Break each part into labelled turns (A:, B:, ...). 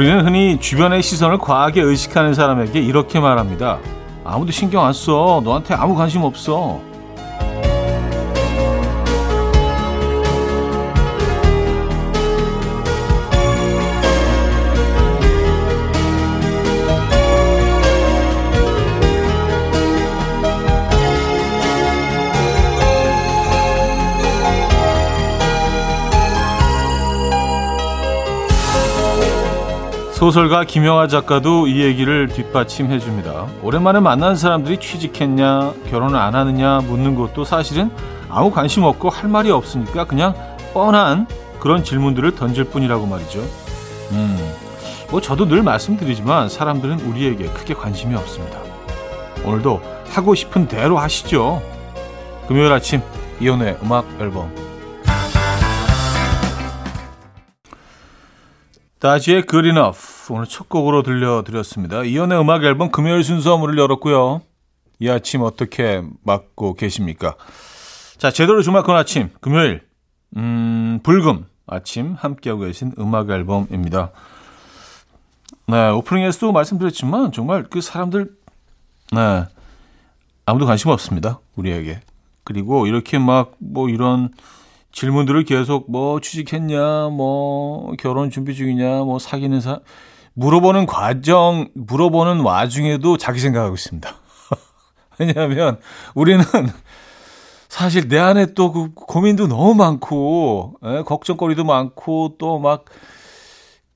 A: 우리는 흔히 주변의 시선을 과하게 의식하는 사람에게 이렇게 말합니다. 아무도 신경 안 써. 너한테 아무 관심 없어. 소설가 김영하 작가도 이 얘기를 뒷받침해 줍니다. 오랜만에 만난 사람들이 취직했냐, 결혼을 안 하느냐 묻는 것도 사실은 아무 관심 없고 할 말이 없으니까 그냥 뻔한 그런 질문들을 던질 뿐이라고 말이죠. 음, 뭐 저도 늘 말씀드리지만 사람들은 우리에게 크게 관심이 없습니다. 오늘도 하고 싶은 대로 하시죠. 금요일 아침 이혼의 음악 앨범 다지의 Good Enough 오늘 첫 곡으로 들려드렸습니다. 이연의 음악 앨범 금요일 순서 문을 열었고요. 이 아침 어떻게 맞고 계십니까? 자, 제대로 주말권 아침 금요일 음, 불금 아침 함께하고 계신 음악 앨범입니다. 네, 오프닝에서도 말씀드렸지만 정말 그 사람들 네, 아무도 관심 없습니다. 우리에게. 그리고 이렇게 막 뭐 이런 질문들을 계속 뭐 취직했냐, 뭐 결혼 준비 중이냐, 뭐 사귀는 사 물어보는 과정, 물어보는 와중에도 자기 생각하고 있습니다. 왜냐하면 우리는 사실 내 안에 또 그 고민도 너무 많고, 에, 예, 걱정거리도 많고, 또 막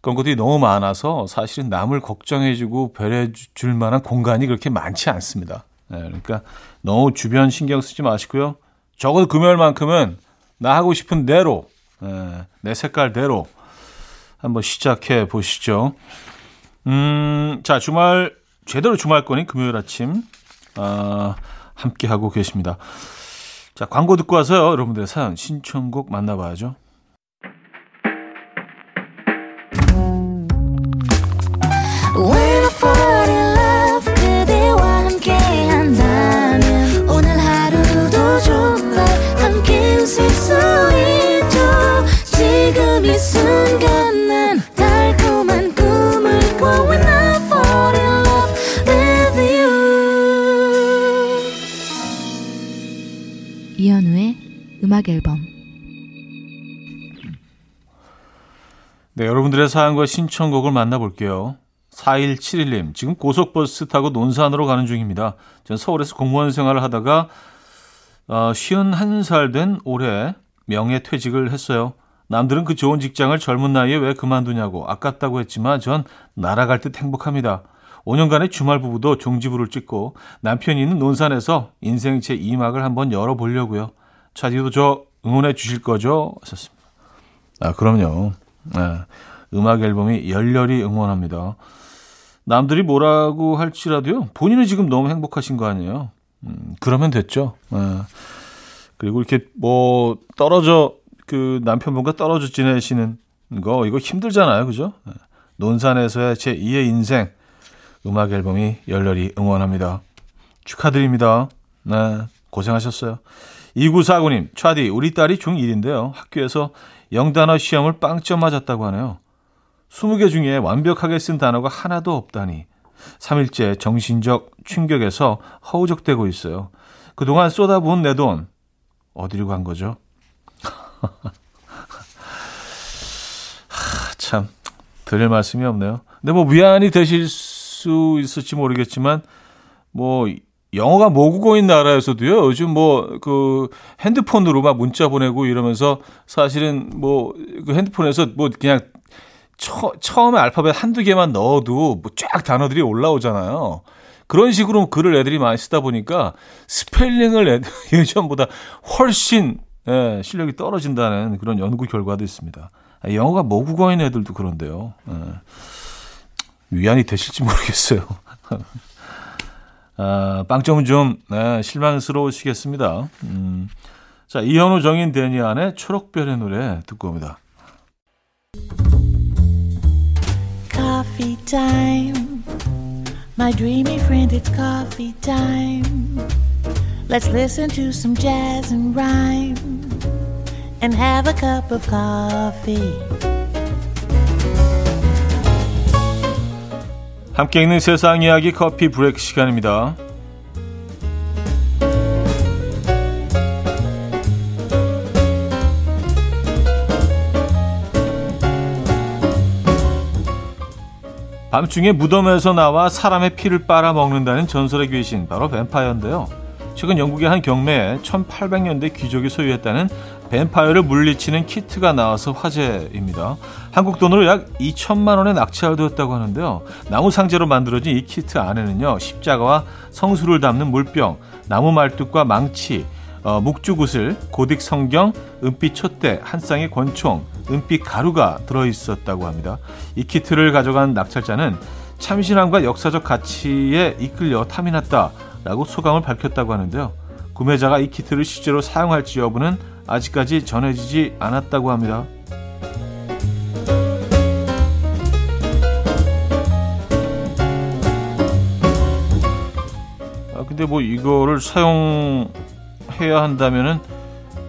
A: 그런 것들이 너무 많아서 사실은 남을 걱정해주고 배려해줄 만한 공간이 그렇게 많지 않습니다. 에, 예, 그러니까 너무 주변 신경 쓰지 마시고요. 적어도 금요일만큼은 나 하고 싶은 대로, 예, 내 색깔대로 한번 시작해 보시죠. 음, 자, 주말, 제대로 주말권이 금요일 아침, 아, 함께 하고 계십니다. 자, 광고 듣고 와서요. 여러분들의 사연, 신청곡 만나봐야죠.
B: 음악 앨범
A: 네, 여러분들의 사연과 신청곡을 만나볼게요. 4171님, 지금 고속버스 타고 논산으로 가는 중입니다. 전 서울에서 공무원 생활을 하다가 어, 51살 된 올해 명예 퇴직을 했어요. 남들은 그 좋은 직장을 젊은 나이에 왜 그만두냐고 아깝다고 했지만 전 날아갈 듯 행복합니다. 5년간의 주말 부부도 종지부를 찍고 남편이 있는 논산에서 인생 제 2막을 한번 열어보려고요. 차디도 저 응원해 주실 거죠? 하셨습니다. 아, 그럼요. 네. 음악 앨범이 열렬히 응원합니다. 남들이 뭐라고 할지라도요, 본인은 지금 너무 행복하신 거 아니에요? 음, 그러면 됐죠. 네. 그리고 이렇게 뭐, 떨어져, 그 남편분과 떨어져 지내시는 거, 이거 힘들잖아요. 그죠? 네. 논산에서의 제 2의 인생, 음악 앨범이 열렬히 응원합니다. 축하드립니다. 네, 고생하셨어요. 2949님, 차디, 우리 딸이 중1인데요. 학교에서 영단어 시험을 빵점 맞았다고 하네요. 20개 중에 완벽하게 쓴 단어가 하나도 없다니. 3일째 정신적 충격에서 허우적대고 있어요. 그동안 쏟아부은 내 돈, 어디로 간 거죠? 하, 참, 드릴 말씀이 없네요. 근데 뭐 위안이 되실 수 있을지 모르겠지만, 뭐, 영어가 모국어인 나라에서도요, 요즘 뭐, 그, 핸드폰으로 막 문자 보내고 이러면서 사실은 뭐, 그 핸드폰에서 뭐 그냥 처, 처음에 알파벳 한두 개만 넣어도 뭐 쫙 단어들이 올라오잖아요. 그런 식으로 글을 애들이 많이 쓰다 보니까 스펠링을 애들, 예전보다 훨씬 예, 실력이 떨어진다는 그런 연구 결과도 있습니다. 아, 영어가 모국어인 애들도 그런데요. 예. 위안이 되실지 모르겠어요. 아, 빵점은 좀 네, 실망스러우시겠습니다. 음, 자 이현우 정인 데니안의 초록별의 노래 듣고 옵니다. Coffee. My dreamy friend, it's coffee time. Let's listen to some jazz and rhyme and have a cup of coffee. 함께 있는 세상 이야기 커피 브레이크 시간입니다. 밤중에 무덤에서 나와 사람의 피를 빨아먹는다는 전설의 귀신 바로 뱀파이어인데요. 최근 영국의 한 경매에 1800년대 귀족이 소유했다는 뱀파이어를 물리치는 키트가 나와서 화제입니다. 한국 돈으로 약 2천만 원에 낙찰되었다고 하는데요. 나무 상자로 만들어진 이 키트 안에는요. 십자가와 성수를 담는 물병, 나무 말뚝과 망치, 어, 묵주구슬, 고딕 성경, 은빛 촛대, 한 쌍의 권총, 은빛 가루가 들어있었다고 합니다. 이 키트를 가져간 낙찰자는 참신함과 역사적 가치에 이끌려 탐이 났다 라고 소감을 밝혔다고 하는데요. 구매자가 이 키트를 실제로 사용할지 여부는 아직까지 전해지지 않았다고 합니다. 아, 근데 뭐 이거를 사용 해야 한다면은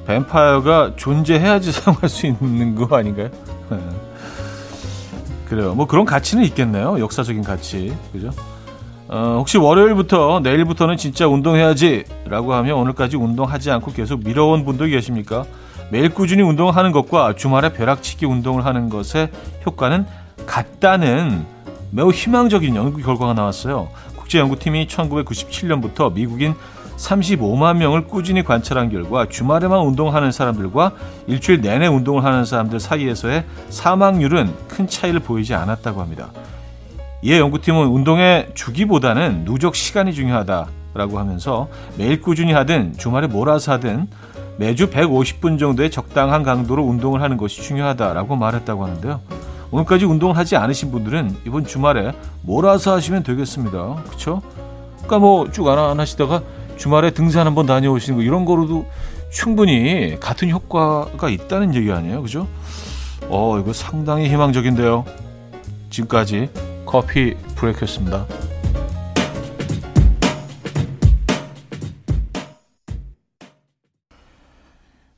A: 뱀파이어가 존재해야지 사용할 수 있는 거 아닌가요? 네. 그래요. 뭐 그런 가치는 있겠네요. 역사적인 가치. 그죠? 어, 혹시 월요일부터 내일부터는 진짜 운동해야지라고 하면 오늘까지 운동하지 않고 계속 미뤄온 분도 계십니까? 매일 꾸준히 운동하는 것과 주말에 벼락치기 운동을 하는 것의 효과는 같다는 매우 희망적인 연구 결과가 나왔어요. 국제연구팀이 1997년부터 미국인 35만 명을 꾸준히 관찰한 결과 주말에만 운동하는 사람들과 일주일 내내 운동을 하는 사람들 사이에서의 사망률은 큰 차이를 보이지 않았다고 합니다. 이에 연구팀은 운동의 주기보다는 누적 시간이 중요하다라고 하면서 매일 꾸준히 하든 주말에 몰아서 하든 매주 150분 정도의 적당한 강도로 운동을 하는 것이 중요하다라고 말했다고 하는데요. 오늘까지 운동을 하지 않으신 분들은 이번 주말에 몰아서 하시면 되겠습니다. 그렇죠? 그러니까 뭐 쭉 안 하시다가 주말에 등산 한번 다녀오시는 거 이런 거로도 충분히 같은 효과가 있다는 얘기 아니에요. 그죠? 어, 이거 상당히 희망적인데요. 지금까지 커피 브레이크였습니다.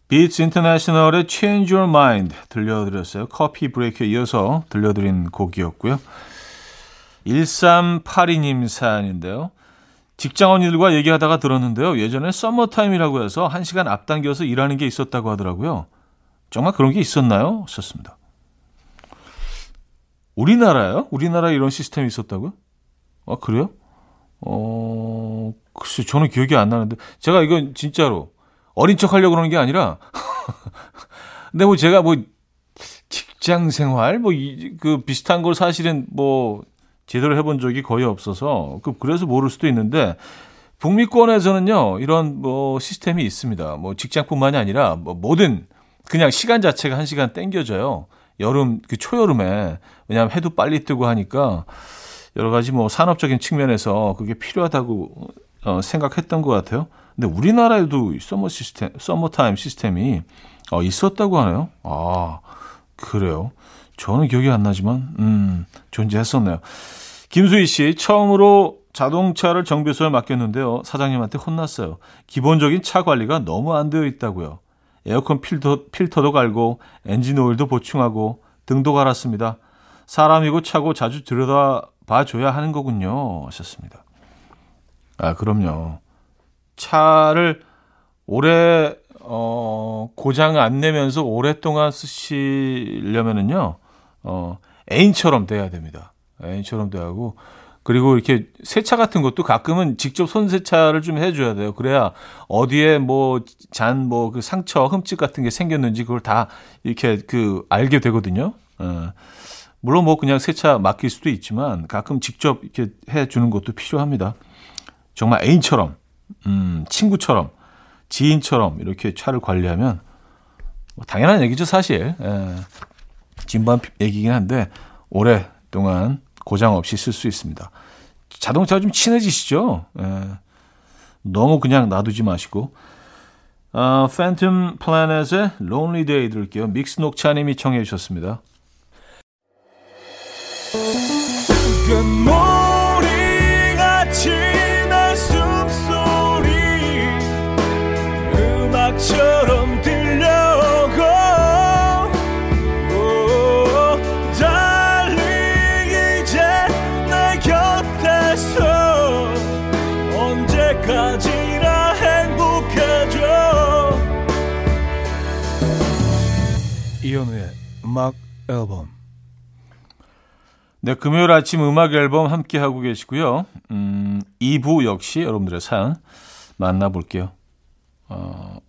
A: Beats International의 Change Your Mind 들려드렸어요. 커피 브레이크에 이어서 들려드린 곡이었고요. 1382님 사연인데요. 직장 언니들과 얘기하다가 들었는데요. 예전에 서머타임이라고 해서 1시간 앞당겨서 일하는 게 있었다고 하더라고요. 정말 그런 게 있었나요? 썼습니다. 우리나라요? 우리나라에 이런 시스템이 있었다고요? 아, 그래요? 어, 글쎄, 저는 기억이 안 나는데. 제가 이건 진짜로 어린 척 하려고 그러는 게 아니라. 근데 뭐 제가 뭐 직장 생활, 뭐, 이, 그 비슷한 걸 사실은 뭐 제대로 해본 적이 거의 없어서 그 그래서 모를 수도 있는데 북미권에서는요 이런 뭐 시스템이 있습니다. 뭐 직장뿐만이 아니라 뭐 모든 그냥 시간 자체가 한 시간 땡겨져요. 여름 그 초여름에 왜냐하면 해도 빨리 뜨고 하니까 여러 가지 뭐 산업적인 측면에서 그게 필요하다고 어, 생각했던 것 같아요. 근데 우리나라에도 서머 시스템, 서머 타임 시스템이 어, 있었다고 하네요. 아 그래요. 저는 기억이 안 나지만 음, 존재했었네요. 김수희 씨 처음으로 자동차를 정비소에 맡겼는데요. 사장님한테 혼났어요. 기본적인 차 관리가 너무 안 되어 있다고요. 에어컨 필터, 필터도 갈고 엔진 오일도 보충하고 등도 갈았습니다. 사람이고 차고 자주 들여다 봐 줘야 하는 거군요. 하셨습니다. 아, 그럼요. 차를 오래 어, 고장 안 내면서 오랫동안 쓰시려면은요. 어, 애인처럼 돼야 됩니다. 애인처럼 돼야 하고 그리고 이렇게 세차 같은 것도 가끔은 직접 손 세차를 좀 해줘야 돼요. 그래야 어디에 뭐 잔 뭐 그 상처 흠집 같은 게 생겼는지 그걸 다 이렇게 그 알게 되거든요. 어. 물론 뭐 그냥 세차 맡길 수도 있지만 가끔 직접 이렇게 해주는 것도 필요합니다. 정말 애인처럼, 음, 친구처럼, 지인처럼 이렇게 차를 관리하면 뭐 당연한 얘기죠 사실. 예. 진반 얘기긴 한데 오랫동안 고장 없이 쓸 수 있습니다. 자동차가 좀 친해지시죠? 예. 너무 그냥 놔두지 마시고. 어, 팬텀 플래넷의 Lonely Day 들을게요. 믹스 녹차님이 청해 주셨습니다.
B: 음악 앨범
A: 네, 금요일 아침 음악 앨범 함께 하고 계시고요. 음, 2부 역시 여러분들의 사연 만나볼게요. 어,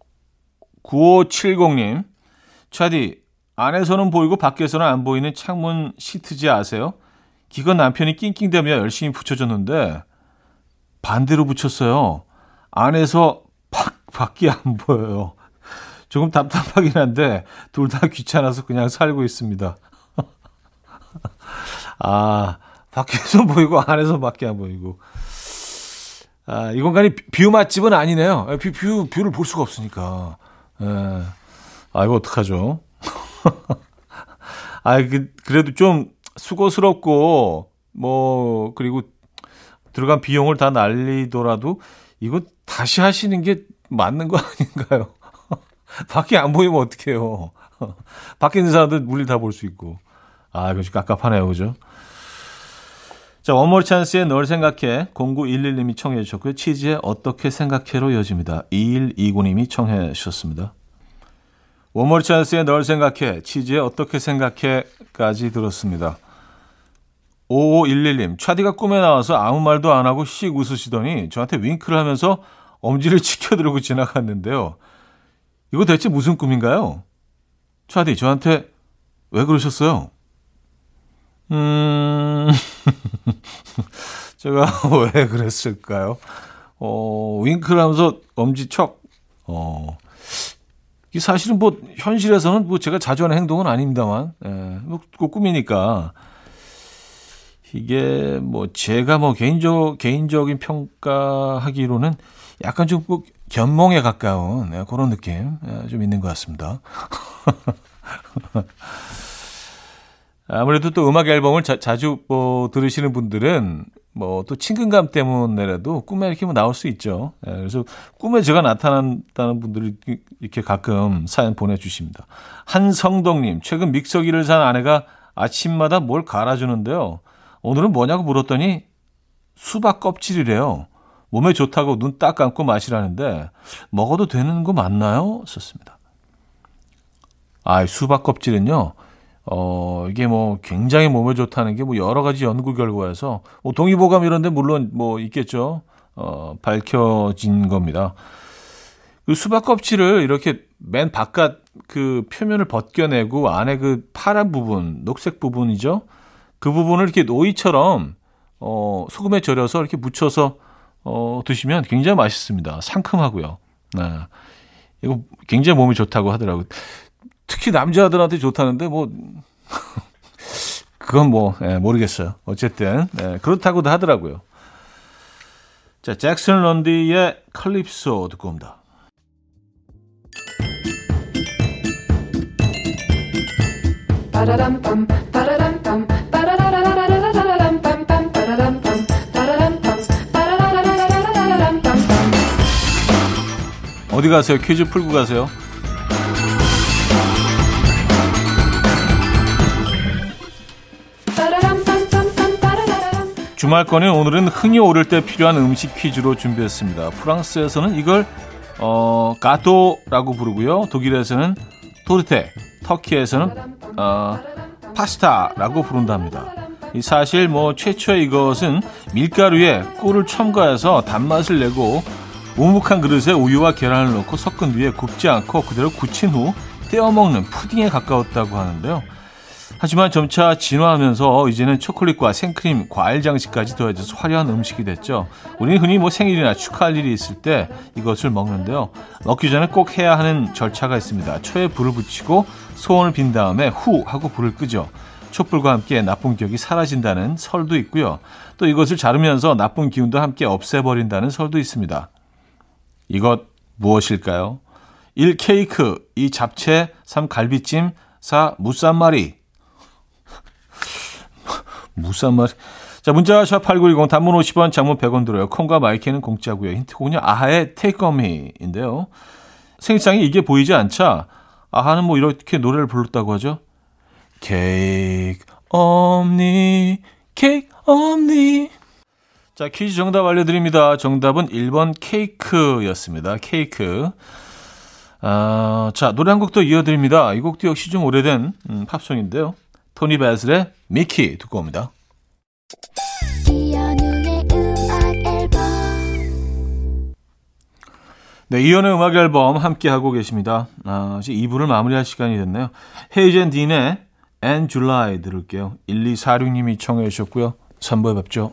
A: 9570님, 차디, 안에서는 보이고 밖에서는 안 보이는 창문 시트지 아세요? 기껏 남편이 낑낑대며 열심히 붙여줬는데 반대로 붙였어요. 안에서 밖, 밖이 안 보여요. 조금 답답하긴 한데 둘 다 귀찮아서 그냥 살고 있습니다. 아, 밖에서 보이고 안에서 밖에 안 보이고. 아, 이 공간이 view 맛집은 아니네요. 아, view, view, view를 볼 수가 없으니까. 에. 아, 이거 어떡하죠? 아, 그, 그래도 좀 수고스럽고, 뭐, 그리고 들어간 비용을 다 날리더라도 이거 다시 하시는 게 맞는 거 아닌가요? 밖에 안 보이면 어떡해요. 밖에 있는 사람들 물리 다 볼 수 있고. 아, 이거 좀 깝깝하네요. 그죠? 자, 원몰 찬스의 널 생각해. 0911님이 청해 주셨고요. 치즈의 어떻게 생각해로 이어집니다. 2129님이 청해 주셨습니다. 원몰 찬스의 널 생각해. 치즈의 어떻게 생각해까지 들었습니다. 5511님, 차디가 꿈에 나와서 아무 말도 안 하고 씩 웃으시더니 저한테 윙크를 하면서 엄지를 치켜들고 지나갔는데요. 이거 대체 무슨 꿈인가요? 차디, 저한테 왜 그러셨어요? 음, 제가 왜 그랬을까요? 어, 윙크를 하면서 엄지척, 어, 이 사실은 뭐, 현실에서는 뭐 제가 자주 하는 행동은 아닙니다만, 예, 뭐, 꿈이니까. 이게 뭐 제가 뭐 개인적 개인적인 평가하기로는 약간 좀 견몽에 가까운 네, 그런 느낌 네, 좀 있는 것 같습니다. 아무래도 또 음악 앨범을 자, 자주 뭐 들으시는 분들은 뭐 또 친근감 때문에라도 꿈에 이렇게 뭐 나올 수 있죠. 네, 그래서 꿈에 제가 나타난다는 분들이 이렇게 가끔 사연 보내주십니다. 한성덕님, 최근 믹서기를 산 아내가 아침마다 뭘 갈아주는데요. 오늘은 뭐냐고 물었더니 수박 껍질이래요. 몸에 좋다고 눈 딱 감고 마시라는데 먹어도 되는 거 맞나요? 썼습니다. 아, 수박 껍질은요. 어, 이게 뭐 굉장히 몸에 좋다는 게 뭐 여러 가지 연구 결과에서 뭐 동의보감 이런 데 물론 뭐 있겠죠. 어, 밝혀진 겁니다. 그 수박 껍질을 이렇게 맨 바깥 그 표면을 벗겨내고 안에 그 파란 부분, 녹색 부분이죠. 그 부분을 이렇게 노이처럼 어, 소금에 절여서 이렇게 묻혀서 어, 드시면 굉장히 맛있습니다. 상큼하고요. 네. 이거 굉장히 몸이 좋다고 하더라고요. 특히 남자들한테 좋다는데 뭐 그건 뭐 예, 모르겠어요. 어쨌든 예, 그렇다고도 하더라고요. 자, 잭슨 런디의 칼립소 듣고 옵니다. 어디 가세요? 퀴즈 풀고 가세요. 주말권에 오늘은 흥이 오를 때 필요한 음식 퀴즈로 준비했습니다. 프랑스에서는 이걸 어, 가토라고 부르고요. 독일에서는 토르테, 터키에서는 어, 파스타라고 부른답니다. 사실 뭐 최초의 이것은 밀가루에 꿀을 첨가해서 단맛을 내고 우묵한 그릇에 우유와 계란을 넣고 섞은 뒤에 굽지 않고 그대로 굳힌 후 떼어 먹는 푸딩에 가까웠다고 하는데요. 하지만 점차 진화하면서 이제는 초콜릿과 생크림, 과일 장식까지 더해져서 화려한 음식이 됐죠. 우리는 흔히 뭐 생일이나 축하할 일이 있을 때 이것을 먹는데요. 먹기 전에 꼭 해야 하는 절차가 있습니다. 초에 불을 붙이고 소원을 빈 다음에 후 하고 불을 끄죠. 촛불과 함께 나쁜 기억이 사라진다는 설도 있고요. 또 이것을 자르면서 나쁜 기운도 함께 없애버린다는 설도 있습니다. 이것 무엇일까요? 1. 케이크, 2. 잡채, 3. 갈비찜, 4. 무쌈말이. 무쌈말이. 자, 문자 샵8910 단문 50원, 장문 100원 들어요. 콩과 마이K는 공짜고요. 힌트곡은요. 아하의 Me인데요. 생일상에 이게 보이지 않자 아하는 뭐 이렇게 노래를 불렀다고 하죠. 케이크 on me 케이크 on me 자, 퀴즈 정답 알려드립니다. 정답은 1번 케이크였습니다. 케이크. 아, 자, 노래 한 곡 더 이어드립니다. 이 곡도 역시 좀 오래된 음, 팝송인데요. Toni Basil의 Mickey 듣고 옵니다. 네, 이현우의 음악 앨범 함께 하고 계십니다. 아, 이제 2부를 마무리할 시간이 됐네요. 헤이즈 and 딘의 And July 들을게요. 1246님이 청해 주셨고요. 3부에 뵙죠.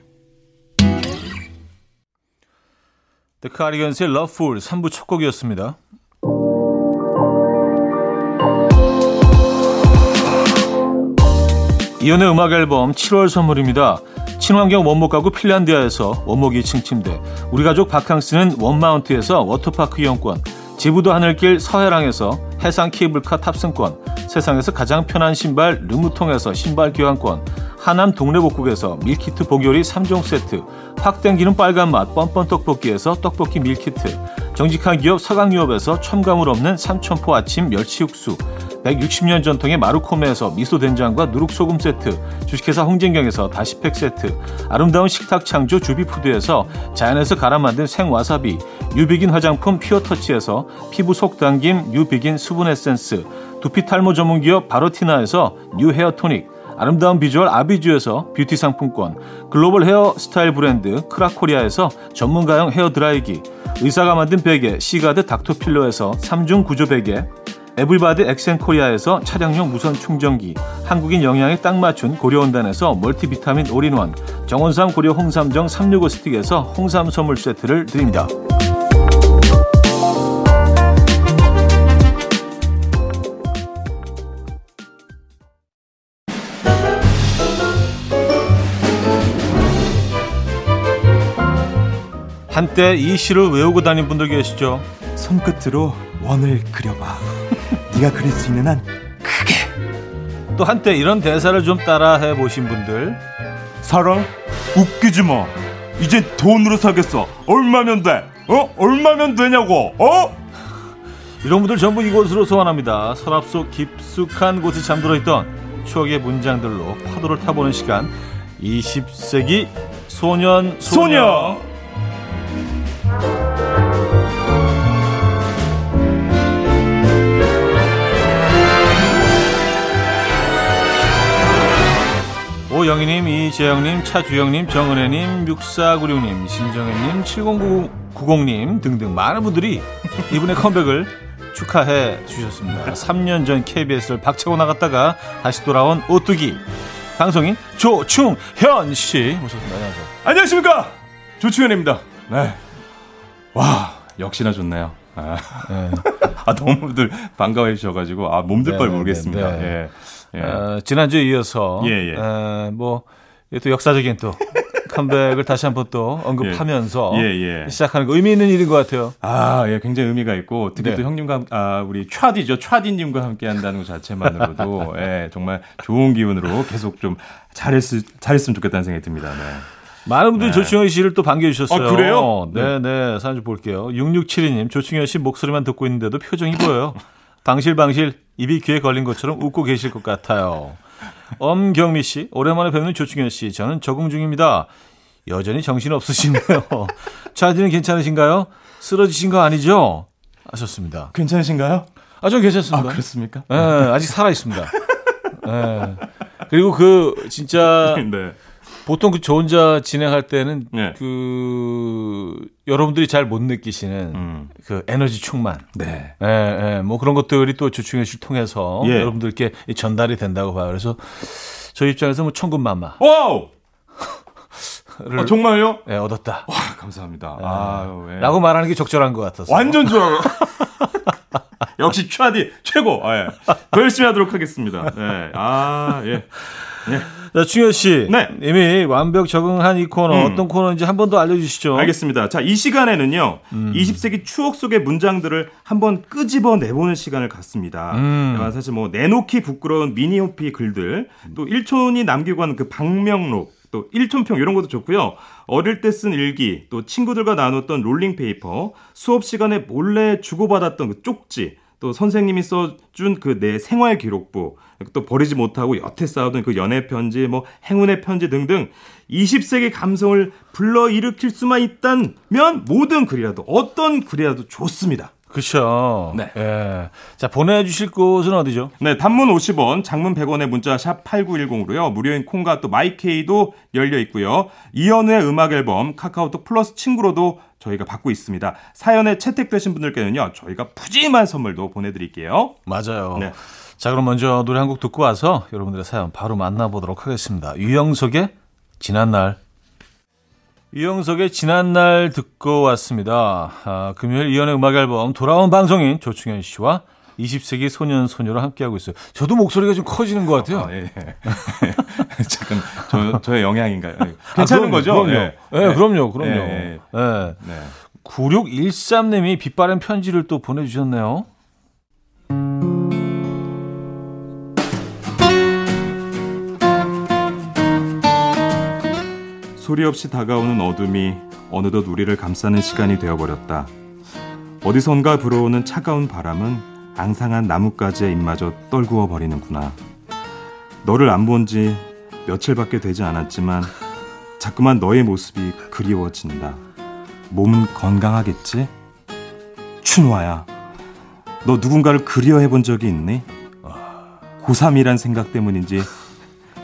A: The Cardigans 의 Lovefool 3부 첫 곡이었습니다. 이현우의 음악 앨범 7월 선물입니다. 친환경 원목 가구 핀란디아에서 원목 2층 침대, 우리 가족 바캉스는 원마운트에서 워터파크 이용권, 제부도 하늘길 서해랑에서 해상 케이블카 탑승권, 세상에서 가장 편한 신발 르무통에서 신발 교환권, 하남 동래복국에서 밀키트 복요리 3종 세트, 확 땡기는 빨간맛 뻔뻔 떡볶이에서 떡볶이 밀키트, 정직한 기업 서강유업에서 첨가물 없는 삼천포 아침 멸치 육수, 160년 전통의 마루코메에서 미소된장과 누룩소금 세트, 주식회사 홍진경에서 다시팩 세트, 아름다운 식탁 창조 주비푸드에서 자연에서 갈아 만든 생와사비, 유비긴 화장품 피어터치에서 피부 속당김 유비긴 수분 에센스, 두피 탈모 전문기업 바로티나에서 뉴 헤어 토닉, 아름다운 비주얼 아비주에서 뷰티 상품권, 글로벌 헤어 스타일 브랜드 크라코리아에서 전문가용 헤어 드라이기, 의사가 만든 베개 시가드 닥터필러에서 3중 구조 베개, 에블바드 엑센코리아에서 차량용 무선 충전기, 한국인 영양에 딱 맞춘 고려원단에서 멀티비타민 올인원, 정원삼 고려 홍삼정 365 스틱에서 홍삼 선물 세트를 드립니다. 한때 이 시를 외우고 다닌 분들 계시죠?
B: 손끝으로 원을 그려봐. 네가 그릴 수 있는 한 크게.
A: 또 한때 이런 대사를 좀 따라해 보신 분들.
B: 사랑 웃기지 마. 이제 돈으로 사겠어. 얼마면 돼? 어? 얼마면 되냐고? 어?
A: 이런 분들 전부 이곳으로 소환합니다. 서랍 속 깊숙한 곳에 잠들어 있던 추억의 문장들로 파도를 타보는 시간. 20세기 소년 소녀. 소녀. 오영희님, 이재영님, 차주영님, 정은혜님, 6496님, 신정혜님, 7090님 등등 많은 분들이 이분의 컴백을 축하해 주셨습니다. 3년 전 KBS를 박차고 나갔다가 다시 돌아온 오뚜기 방송인 조충현 씨 모셨습니다. 안녕하세요.
B: 안녕하십니까 조충현입니다. 네. 와 역시나 좋네요. 아, 네. 아 너무들 반가워해 주셔가지고 아 몸둘 바 네, 네, 모르겠습니다. 네, 네. 예.
A: 예. 어, 지난주에 이어서 예, 예. 어, 뭐또 역사적인 또 컴백을 다시 한번 또 언급하면서 예. 예, 예. 시작하는 거 의미 있는 일인 것 같아요.
B: 아, 예, 굉장히 의미가 있고 특히 네. 또 형님과 아, 우리 차디죠, 차디님과 함께 한다는 것 자체만으로도 예, 정말 좋은 기운으로 계속 좀 잘했, 잘했으면 좋겠다는 생각이 듭니다. 네.
A: 많은 분들이 네. 조충현 씨를 또 반겨주셨어요.
B: 아, 그래요?
A: 네, 네. 사진 좀 볼게요. 6672님, 조충현 씨 목소리만 듣고 있는데도 표정이 보여요. 방실방실 입이 귀에 걸린 것처럼 웃고 계실 것 같아요. 엄경미 씨, 오랜만에 뵙는 조충현 씨, 저는 적응 중입니다. 여전히 정신 없으시네요. 차디는 괜찮으신가요? 쓰러지신 거 아니죠? 하셨습니다.
B: 괜찮으신가요?
A: 아, 저 괜찮습니다.
B: 아, 그렇습니까?
A: 네, 아직 살아 있습니다. 네. 그리고 그 진짜 네. 보통 그 저 혼자 진행할 때는 네. 그 여러분들이 잘 못 느끼시는 음. 그 에너지 충만. 네. 예, 예. 뭐 그런 것들이 또 주충현 씨를 통해서 예. 여러분들께 전달이 된다고 봐요. 그래서 저희 입장에서 뭐 천군만마.
B: Wow! 아, 정말요?
A: 네, 얻었다.
B: 와, 감사합니다. 네. 아,
A: 예. 라고 말하는 게 적절한 것 같아서.
B: 완전 좋아요. 역시 차디 최고. 아, 예. 더 열심히 하도록 하겠습니다. 네. 아, 예.
A: 예. 자, 충현 씨.
B: 네.
A: 이미 완벽 적응한 이 코너
B: 음.
A: 어떤 코너인지 한 번 더 알려주시죠.
B: 알겠습니다. 자, 이 시간에는요,
A: 음.
B: 20세기 추억 속의 문장들을 한번 끄집어 내보는 시간을 갖습니다.
A: 음.
B: 아, 사실 뭐, 내놓기 부끄러운 미니홈피 글들, 또 일촌이 남기곤 한 그 방명록, 또 일촌평 이런 것도 좋고요. 어릴 때 쓴 일기, 또 친구들과 나눴던 롤링페이퍼, 수업 시간에 몰래 주고받았던 그 쪽지, 또 선생님이 써준 그 내 생활 기록부, 또 버리지 못하고 여태 쌓아둔 그 연애 편지, 뭐 행운의 편지 등등 20세기 감성을 불러일으킬 수만 있다면 모든 글이라도 어떤 글이라도 좋습니다.
A: 그렇죠.
B: 네.
A: 예. 자, 보내주실 곳은 어디죠?
B: 네, 단문 50원, 장문 100원의 문자 샵 8910으로요. 무료인 콩과 또 마이케이도 열려 있고요. 이연우의 음악 앨범 카카오톡 플러스 친구로도 저희가 받고 있습니다. 사연에 채택되신 분들께는요. 저희가 푸짐한 선물도 보내드릴게요.
A: 맞아요.
B: 네.
A: 자, 그럼 먼저 노래 한 곡 듣고 와서 여러분들의 사연 바로 만나보도록 하겠습니다. 유영석의 지난 날. 유영석의 지난날 듣고 왔습니다. 아, 금요일 이연의 음악 앨범 돌아온 방송인 조충현 씨와 20세기 소년 소녀로 함께하고 있어요. 저도 목소리가 좀 커지는 것 같아요.
B: 아, 예. 잠깐 저 저의 영향인가요? 예. 괜찮은
A: 아, 그럼요,
B: 거죠?
A: 그럼요.
B: 예.
A: 예,
B: 예.
A: 그럼요, 그럼요.
B: 예,
A: 예.
B: 예. 네.
A: 9613님이 빛바랜 편지를 또 보내주셨네요.
B: 소리 없이 다가오는 어둠이 어느덧 우리를 감싸는 시간이 되어버렸다. 어디선가 불어오는 차가운 바람은 앙상한 나뭇가지의 입마저 떨구어 버리는구나. 너를 안 본 지 며칠밖에 되지 않았지만 자꾸만 너의 모습이 그리워진다. 몸은 건강하겠지? 춘화야, 너 누군가를 그리워해 본 적이 있니? 고3이란 생각 때문인지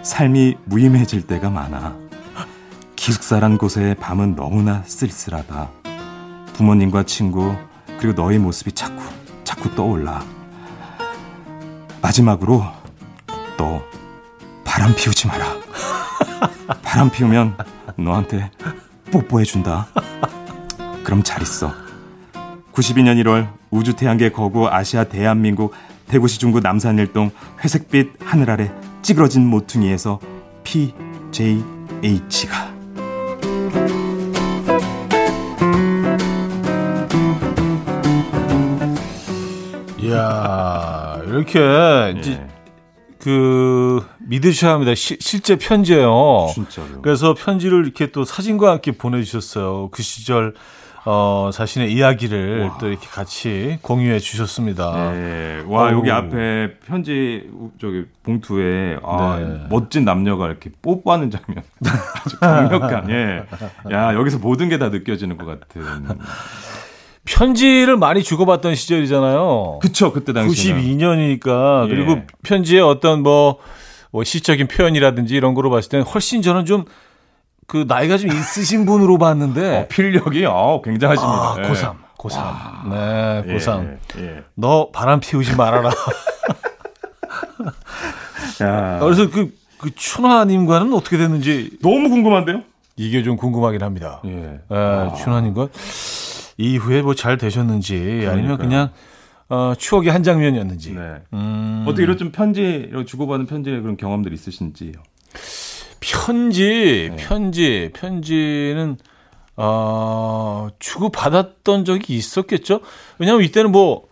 B: 삶이 무임해질 때가 많아. 기숙사란 곳의 밤은 너무나 쓸쓸하다. 부모님과 친구 그리고 너의 모습이 자꾸 자꾸 떠올라. 마지막으로 너 바람 피우지 마라. 바람 피우면 너한테 뽀뽀해 준다. 그럼 잘 있어. 92년 1월 우주 태양계 거구 아시아 대한민국 대구시 중구 남산일동 회색빛 하늘 아래 찌그러진 모퉁이에서 PJH가
A: 이렇게 이제
B: 예,
A: 그 믿으셔야 합니다. 시- 실제 편지예요.
B: 진짜로.
A: 그래서 편지를 이렇게 또 사진과 함께 보내주셨어요. 그 시절 어, 자신의 이야기를 또 이렇게 같이 공유해 주셨습니다.
B: 네. 와
A: 어우.
B: 여기 앞에 편지 저기 봉투에 아,
A: 네.
B: 멋진 남녀가 이렇게 뽀뽀하는 장면 아주 강력한 예. 야 여기서 모든 게 다 느껴지는 것 같은.
A: 편지를 많이 주고받던 시절이잖아요.
B: 그쵸 그때 당시는.
A: 92년이니까
B: 예.
A: 그리고 편지의 어떤 뭐, 뭐 시적인 표현이라든지 이런 거로 봤을 때는 훨씬 저는 좀 그 나이가 좀 있으신 분으로 봤는데
B: 어, 필력이 어, 굉장하십니다.
A: 아,
B: 예.
A: 고3, 고3. 네,
B: 예,
A: 고3.
B: 예.
A: 너 바람 피우지 말아라.
B: 야,
A: 그래서 그, 그 춘화님과는 어떻게 됐는지
B: 너무 궁금한데요?
A: 이게 좀 궁금하긴 합니다.
B: 예.
A: 예, 춘화님과 이후에 뭐 잘 되셨는지 아니면
B: 그러니까요.
A: 그냥 어, 추억의 한 장면이었는지.
B: 네.
A: 음,
B: 어떻게 이런 좀 편지 이런 주고받은 편지의 그런 경험들 있으신지요?
A: 편지,
B: 네.
A: 편지, 편지는 어, 주고 받았던 적이 있었겠죠. 왜냐하면 이때는 뭐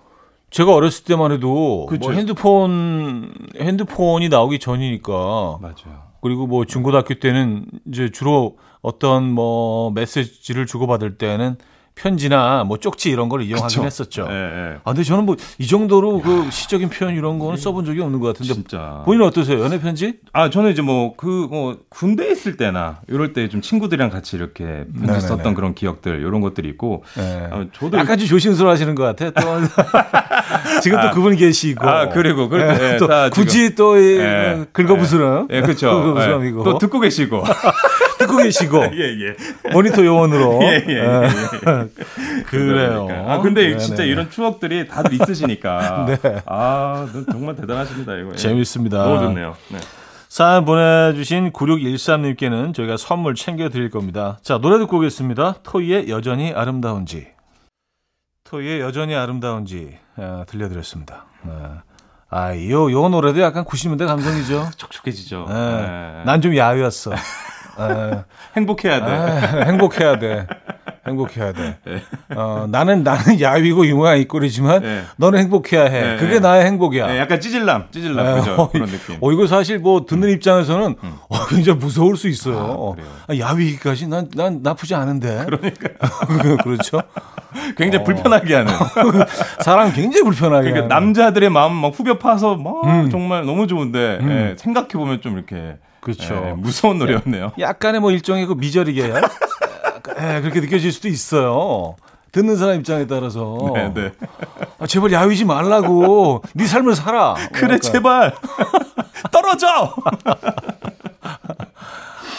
A: 제가 어렸을 때만 해도
B: 그쵸.
A: 뭐 핸드폰 핸드폰이 나오기 전이니까
B: 맞아요.
A: 그리고 뭐 중고등학교 때는 이제 주로 어떤 뭐 메시지를 주고받을 때는 편지나 뭐 쪽지 이런 걸 이용하긴
B: 그쵸.
A: 했었죠.
B: 예, 예.
A: 아, 근데 저는 뭐 이 정도로 그 시적인 표현 이런 거는 써본 적이 없는 것 같은데
B: 진짜.
A: 본인은 어떠세요? 연애 편지?
B: 아, 저는 이제 뭐, 그, 뭐, 군대에 있을 때나, 이럴 때 좀 친구들이랑 같이 이렇게 편지. 썼던 그런 기억들, 이런 것들이 있고,
A: 네.
B: 아, 저도.
A: 약간 좀 조심스러워 하시는 것 같아. 또 지금 또 그분 계시고.
B: 아, 그리고, 그럴 때,
A: 예,
B: 예, 또다
A: 굳이 또 이,
B: 예,
A: 긁어부스럼.
B: 예, 그쵸.
A: 긁어부스럼이고.
B: 예, 또 듣고 계시고.
A: 듣고 계시고.
B: 예, 예.
A: 모니터 요원으로.
B: 예, 예, 예,
A: 그래요.
B: 그러니까. 아, 근데
A: 네네.
B: 진짜 이런 추억들이 다들 있으시니까.
A: 네.
B: 아, 정말 대단하십니다, 이거. 예.
A: 재밌습니다.
B: 너무 좋네요. 네.
A: 사연 보내주신 9613님께는 저희가 선물 챙겨드릴 겁니다. 자, 노래 듣고 오겠습니다. 토이의 여전히 아름다운지. 토이의 여전히 아름다운지 아, 들려드렸습니다. 네. 아, 요, 요 노래도 약간 90년대 감성이죠.
B: 촉촉해지죠.
A: 예.
B: 예.
A: 난좀 야위였어. 예.
B: 행복해야 돼.
A: 아, 행복해야 돼. 행복해야 돼.
B: 네.
A: 어, 나는, 나는 야위고 유명한 이꼴이지만,
B: 네.
A: 너는 행복해야 해.
B: 네,
A: 그게
B: 네.
A: 나의 행복이야.
B: 예, 약간 찌질남, 찌질남.
A: 예,
B: 그죠?
A: 어,
B: 그런 느낌.
A: 어, 이거 사실 뭐 듣는 입장에서는 어, 굉장히 무서울 수 있어요.
B: 아?
A: 아, 야위기까지 난, 난 나쁘지 않은데. 그러니까. 그렇죠.
B: 굉장히
A: 어.
B: 불편하게 하는.
A: 사람 굉장히 불편하게.
B: 그러니까. 남자들의 마음 막 후벼 파서 막
A: 음.
B: 정말 너무 좋은데
A: 음.
B: 예, 생각해 보면 좀 이렇게
A: 그렇죠.
B: 예, 무서운 노래였네요.
A: 약간의 뭐 일종의 그 미저리게. 약간, 예, 그렇게 느껴질 수도 있어요. 듣는 사람 입장에 따라서.
B: 네, 네.
A: 아, 제발 야위지 말라고. 네 삶을 살아.
B: 그래
A: 약간.
B: 제발 떨어져.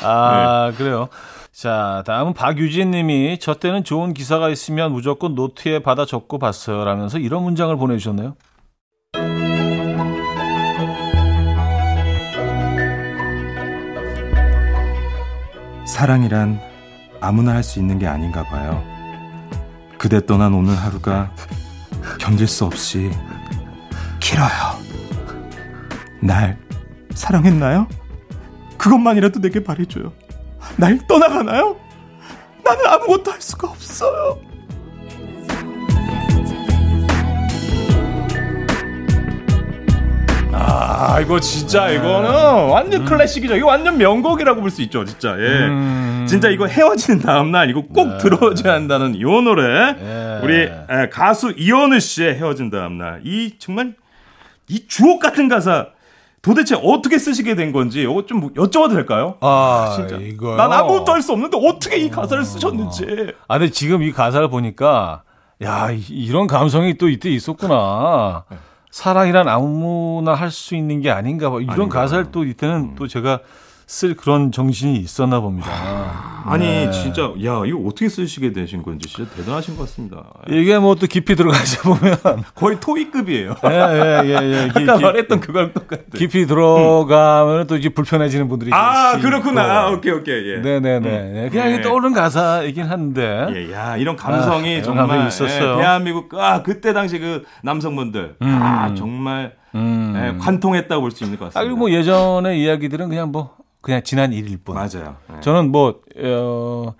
A: 아,
B: 네.
A: 그래요. 자, 다음은 박유진 님이 저 때는 좋은 기사가 있으면 무조건 노트에 받아 적고 봤어요. 라면서 이런 문장을 보내주셨네요.
B: 사랑이란 아무나 할 수 있는 게 아닌가 봐요. 그대 떠난 오늘 하루가 견딜 수 없이 길어요. 날 사랑했나요? 그것만이라도 내게 말해줘요. 날 떠나가나요? 나는 아무것도 할 수가 없어요. 아 이거 진짜 이거는 완전 클래식이죠. 이거 완전 명곡이라고 볼 수 있죠, 진짜. 예.
A: 음.
B: 진짜 이거 헤어지는 다음 날 이거 꼭 들어줘야 한다는 이 노래.
A: 예.
B: 우리 에, 가수 이현우 씨의 헤어진 다음 날 이 정말 이 주옥 같은 가사 도대체 어떻게 쓰시게 된 건지 이거 좀 여쭤봐도 될까요?
A: 아,
B: 진짜.
A: 이거요.
B: 난 아무것도 할 수 없는데 어떻게 이 가사를 쓰셨는지.
A: 아, 근데 지금 이 가사를 보니까, 야, 이- 이런 감성이 또 이때 있었구나. 사랑이란 아무나 할 수 있는 게 아닌가 봐. 이런
B: 아닌가.
A: 가사를 또 이때는 또 제가 쓸 그런 정신이 있었나 봅니다.
B: 아 니
A: 네.
B: 진짜 야 이거 어떻게 쓰시게 되신 건지 진짜 대단하신 것 같습니다.
A: 이게 뭐 또 깊이 들어가자 보면,
B: 거의 토익급이에요.
A: 예, 예, 예, 예. 기-
B: 아까
A: 기-
B: 말했던 그거랑 똑같아.
A: 깊이 들어가면 또 이제 불편해지는 분들이
B: 아. 그렇구나. 아, 오케이 오케이. 예.
A: 네네네. 그냥
B: 예.
A: 떠오르는 가사이긴 한데.
B: 예, 야 이런 감성이
A: 아,
B: 정말
A: 감성이 있었어요.
B: 예, 대한민국 아 그때 당시 그 남성분들 아 정말
A: 음.
B: 예, 관통했다고 볼 수 있는 것
A: 아,
B: 같습니다.
A: 그리고 뭐 예전의 이야기들은 그냥 뭐, 그냥 지난 일일 뿐.
B: 맞아요. 예.
A: 저는 뭐, 어,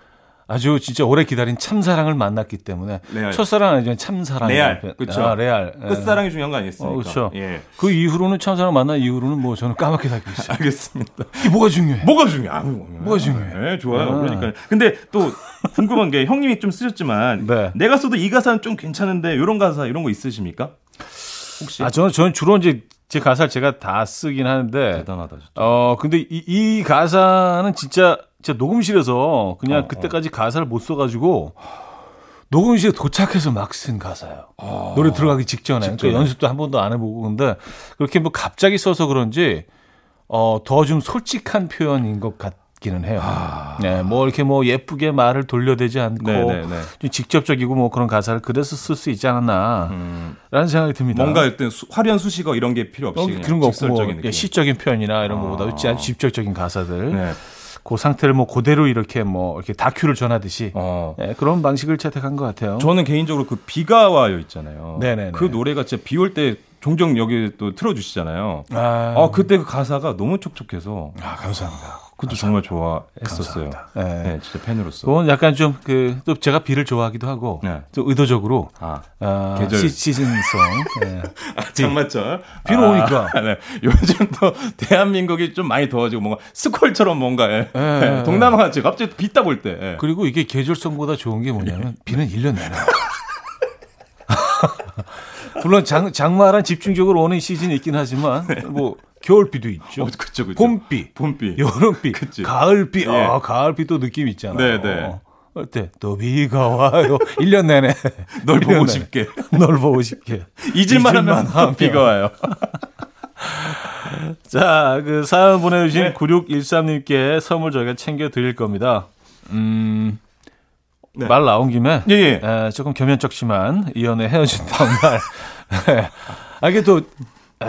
A: 아주 진짜 오래 기다린 참사랑을 만났기 때문에.
B: 레알.
A: 첫사랑은 아니지만 참사랑.
B: 레알, 그쵸.
A: 아, 레알. 예.
B: 끝사랑이 중요한 거 아니겠습니까?
A: 어, 그렇죠.
B: 예.
A: 그 이후로는 참사랑 만난 이후로는 뭐 저는 까맣게 살고 있어요.
B: 알겠습니다.
A: 이게 뭐가 중요해?
B: 뭐가 중요해? 아,
A: 뭐가 중요해?
B: 예, 좋아요.
A: 아.
B: 그러니까. 근데 또 궁금한 게 형님이 좀 쓰셨지만
A: 네.
B: 내가 써도 이 가사는 좀 괜찮은데 이런 가사 이런 거 있으십니까? 혹시
A: 아, 저는, 저는 주로 이제 제 가사를 제가 다 쓰긴 하는데.
B: 대단하다. 진짜.
A: 어, 근데 이, 이 가사는 진짜, 진짜 녹음실에서 그냥
B: 어,
A: 그때까지 가사를 못 써가지고 녹음실에 도착해서 막 쓴 가사예요. 노래 들어가기 직전에.
B: 직전에.
A: 그러니까 연습도 한 번도 안 해보고 근데 그렇게 뭐 갑자기 써서 그런지 어, 더 좀 솔직한 표현인 것 같 기는 해요. 네, 뭐 이렇게 뭐 예쁘게 말을 돌려대지 않고
B: 아. 네네네.
A: 좀 직접적이고 뭐 그런 가사를 그래서 쓸 수 있지 않았나라는 생각이 듭니다.
B: 음. 뭔가 어떤 수- 화려한 수식어 이런 게 필요 없이
A: 어, 그런 거 없고 뭐
B: 느낌.
A: 시적인 표현이나 이런
B: 아.
A: 거보다 아주 직접적인 가사들
B: 네.
A: 그 상태를 뭐 그대로 이렇게 뭐 이렇게 다큐를 전하듯이
B: 어.
A: 예, 그런 방식을 채택한 것 같아요.
B: 저는 개인적으로 그 비가 와요 있잖아요.
A: 네네네.
B: 그 노래가 진짜 비 올 때 종종 여기 또 틀어주시잖아요.
A: 아,
B: 아 그때 그 가사가 너무 촉촉해서
A: 아, 감사합니다.
B: 그것도 정말 좋아했었어요.
A: 예.
B: 네, 진짜 팬으로서.
A: 그건 약간 좀 그 또 제가 비를 좋아하기도 하고
B: 네.
A: 좀 의도적으로
B: 아,
A: 아,
B: 계절.
A: 시, 시즌성 예.
B: 장마철.
A: 비는
B: 아,
A: 오니까.
B: 네. 요즘 또 대한민국이 좀 많이 더워지고 뭔가 스콜처럼 뭔가 예.
A: 예, 예.
B: 동남아 같이 갑자기 비딱올 때. 예.
A: 그리고 이게 계절성보다 좋은 게 뭐냐면 비는 1년 내내. 물론 장, 장마란 집중적으로 오는 시즌이 있긴 하지만 뭐 겨울비도 있죠.
B: 어, 그쵸, 그쵸.
A: 봄비,
B: 봄비.
A: 여름비,
B: 그치.
A: 가을비.
B: 예.
A: 아, 가을비 또 느낌 있잖아요.
B: 네, 네.
A: 어때? 또 비가 와요. 1년 내내.
B: 널
A: 1년
B: 보고
A: 내내.
B: 싶게.
A: 널 보고 싶게.
B: 잊을만 하면
A: 하면.
B: 또 비가 와요.
A: 자, 그 사연 보내주신
B: 네.
A: 9613님께 선물 저희가 챙겨 드릴 겁니다. 음,
B: 네.
A: 말 나온 김에.
B: 예, 예.
A: 에, 조금 겸연쩍지만 이연애 헤어진 다음 날. 네. 아, 이게 또 아,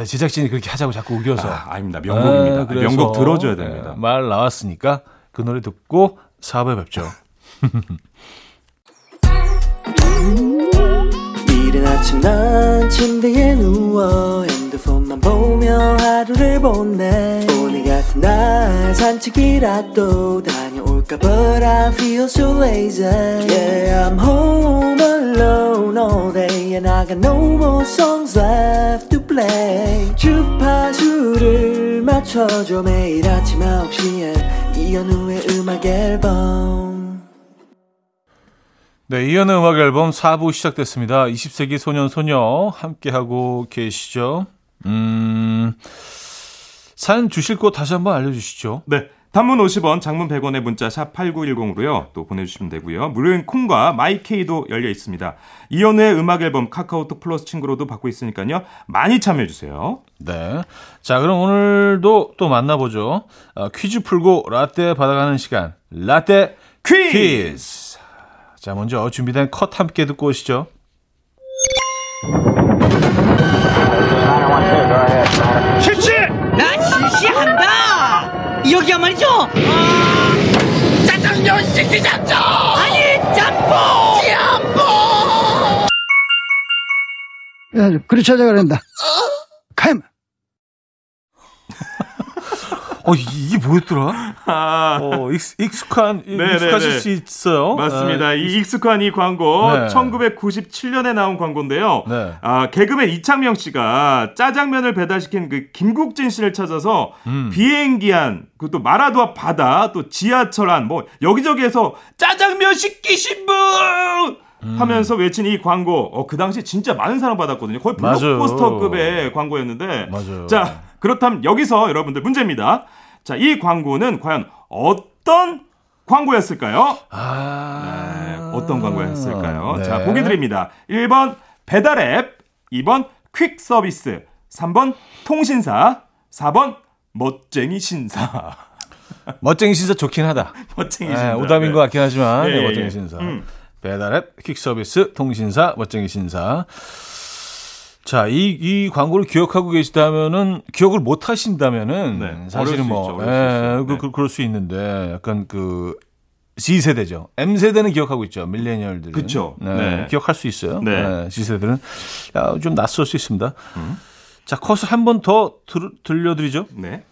A: 제작진이 그렇게 하자고 자꾸 우겨서.
B: 아, 아닙니다. 명곡입니다.
A: 아,
B: 명곡 들어줘야 됩니다.
A: 예, 말 나왔으니까 그 노래 듣고 4부에 뵙죠.
C: 이른 아침 난 침대에 누워 핸드폰만 보며 하루를 보내 오늘 같은 날 산책이라도 다녀올까 But I feel so lazy Yeah I'm home alone all day And I got no more songs left to play 주파수를 맞춰줘 매일 아침 9시에 이현우의 음악 앨범
A: 네, 이연의 음악 앨범 4부 시작됐습니다. 20세기 소년 소녀 함께하고 계시죠. 음, 사연 주실 곳 다시 한번 알려주시죠.
B: 네. 단문 50원, 장문 100원의 문자 샵 8910으로요. 또 보내주시면 되고요. 무료인 콩과 마이케이도 열려 있습니다. 이연우의 음악 앨범 카카오톡 플러스 친구로도 받고 있으니까요. 많이 참여해주세요.
A: 네. 자, 그럼 오늘도 또 만나보죠. 어, 퀴즈 풀고 라떼 받아가는 시간. 라떼
B: 퀴즈!
A: 퀴즈. 자, 먼저 준비된 컷 함께 듣고 오시죠.
D: 실시! 나 실시한다! 여기야 말이죠! 아, 짜장면 실시작전! 아니, 짬뽕! 짬뽕!
E: 그렇게 하자 그랬다. 가만.
A: 어, 이- 이게 뭐였더라?
B: 아,
A: 어, 익, 익숙한,
B: 네,
A: 익숙하실
B: 네,
A: 수 있어요.
B: 맞습니다.
A: 아,
B: 이 익숙한 이 광고
A: 네.
B: 1997년에 나온 광고인데요.
A: 네.
B: 아, 개그맨 이창명 씨가 짜장면을 배달시킨 그 김국진 씨를 찾아서
A: 음.
B: 비행기 안, 그또 마라도 앞 바다, 또 지하철 안, 뭐 여기저기에서 짜장면 시키신 분! 하면서 외친 이 광고, 어, 그 당시 진짜 많은 사랑 받았거든요. 거의. 블록버스터급의 광고였는데.
A: 맞아요.
B: 자, 그렇다면 여기서 여러분들 문제입니다. 자, 이 광고는 과연 어떤 광고였을까요?
A: 아.
B: 네, 어떤 광고였을까요?
A: 네.
B: 자, 보기 드립니다. 1번 배달 앱, 2번 퀵 서비스, 3번 통신사, 4번 멋쟁이 신사.
A: 멋쟁이 신사 좋긴 하다.
B: 멋쟁이
A: 네,
B: 신사.
A: 오답인 것 같긴 하지만
B: 예,
A: 네,
B: 예,
A: 멋쟁이
B: 예.
A: 신사.
B: 음.
A: 배달 앱, 퀵 서비스, 통신사, 멋쟁이 신사. 자, 이, 이 광고를 기억하고 계시다면은, 기억을 못 하신다면은,
B: 네,
A: 사실은
B: 수
A: 뭐,
B: 있죠.
A: 예, 그,
B: 네.
A: 그, 그럴 수 있는데, 약간 그, Z세대죠. M세대는 기억하고 있죠. 밀레니얼들은.
B: 그쵸.
A: 네,
B: 네.
A: 기억할 수 있어요.
B: 네.
A: 네. Z세대는 야, 좀 낯설 수 있습니다. 자, 컷을 한번 더 들려드리죠.
B: 네.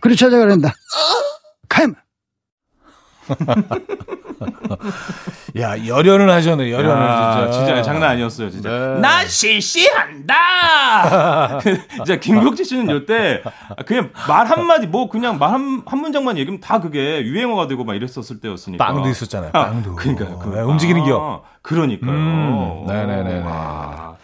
E: 그렇게 하자 그랬다. 가만.
A: 야, 열연을 하셨네, 열연을
B: 아,
A: 진짜.
B: 진짜 장난 아니었어요, 진짜.
A: 네.
B: 나 실시한다! 진짜 김국지 씨는 이때 그냥 말 한마디, 뭐 그냥 말 한, 한 문장만 얘기하면 다 그게 유행어가 되고 막 이랬었을 때였으니까.
A: 빵도 있었잖아요, 빵도.
B: 그러니까요. 그,
A: 네, 움직이는
B: 아,
A: 기억.
B: 그러니까요.
A: 음, 네네네네.
B: 와.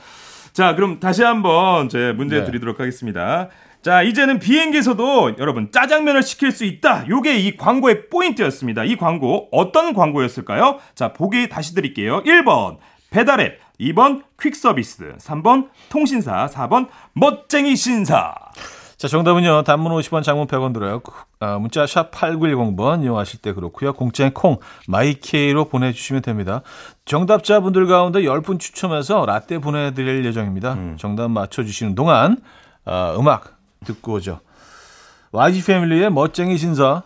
B: 자, 그럼 다시 한번 제 문제
A: 네.
B: 드리도록 하겠습니다. 자, 이제는 비행기에서도 여러분 짜장면을 시킬 수 있다. 요게 이 광고의 포인트였습니다. 이 광고 어떤 광고였을까요? 자, 보기 다시 드릴게요. 1번 배달앱, 2번 퀵서비스, 3번 통신사, 4번 멋쟁이 신사.
A: 자, 정답은요. 단문 50원, 장문 100원 들어요. 아, 문자 샵 8910번 이용하실 때 그렇고요. 공짜인 콩, 마이케이로 보내 주시면 됩니다. 정답자분들 가운데 10분 추첨해서 라떼 보내 드릴 예정입니다. 정답 맞춰 주시는 동안 아, 음악 듣고 오죠. YG 패밀리의 멋쟁이 신사.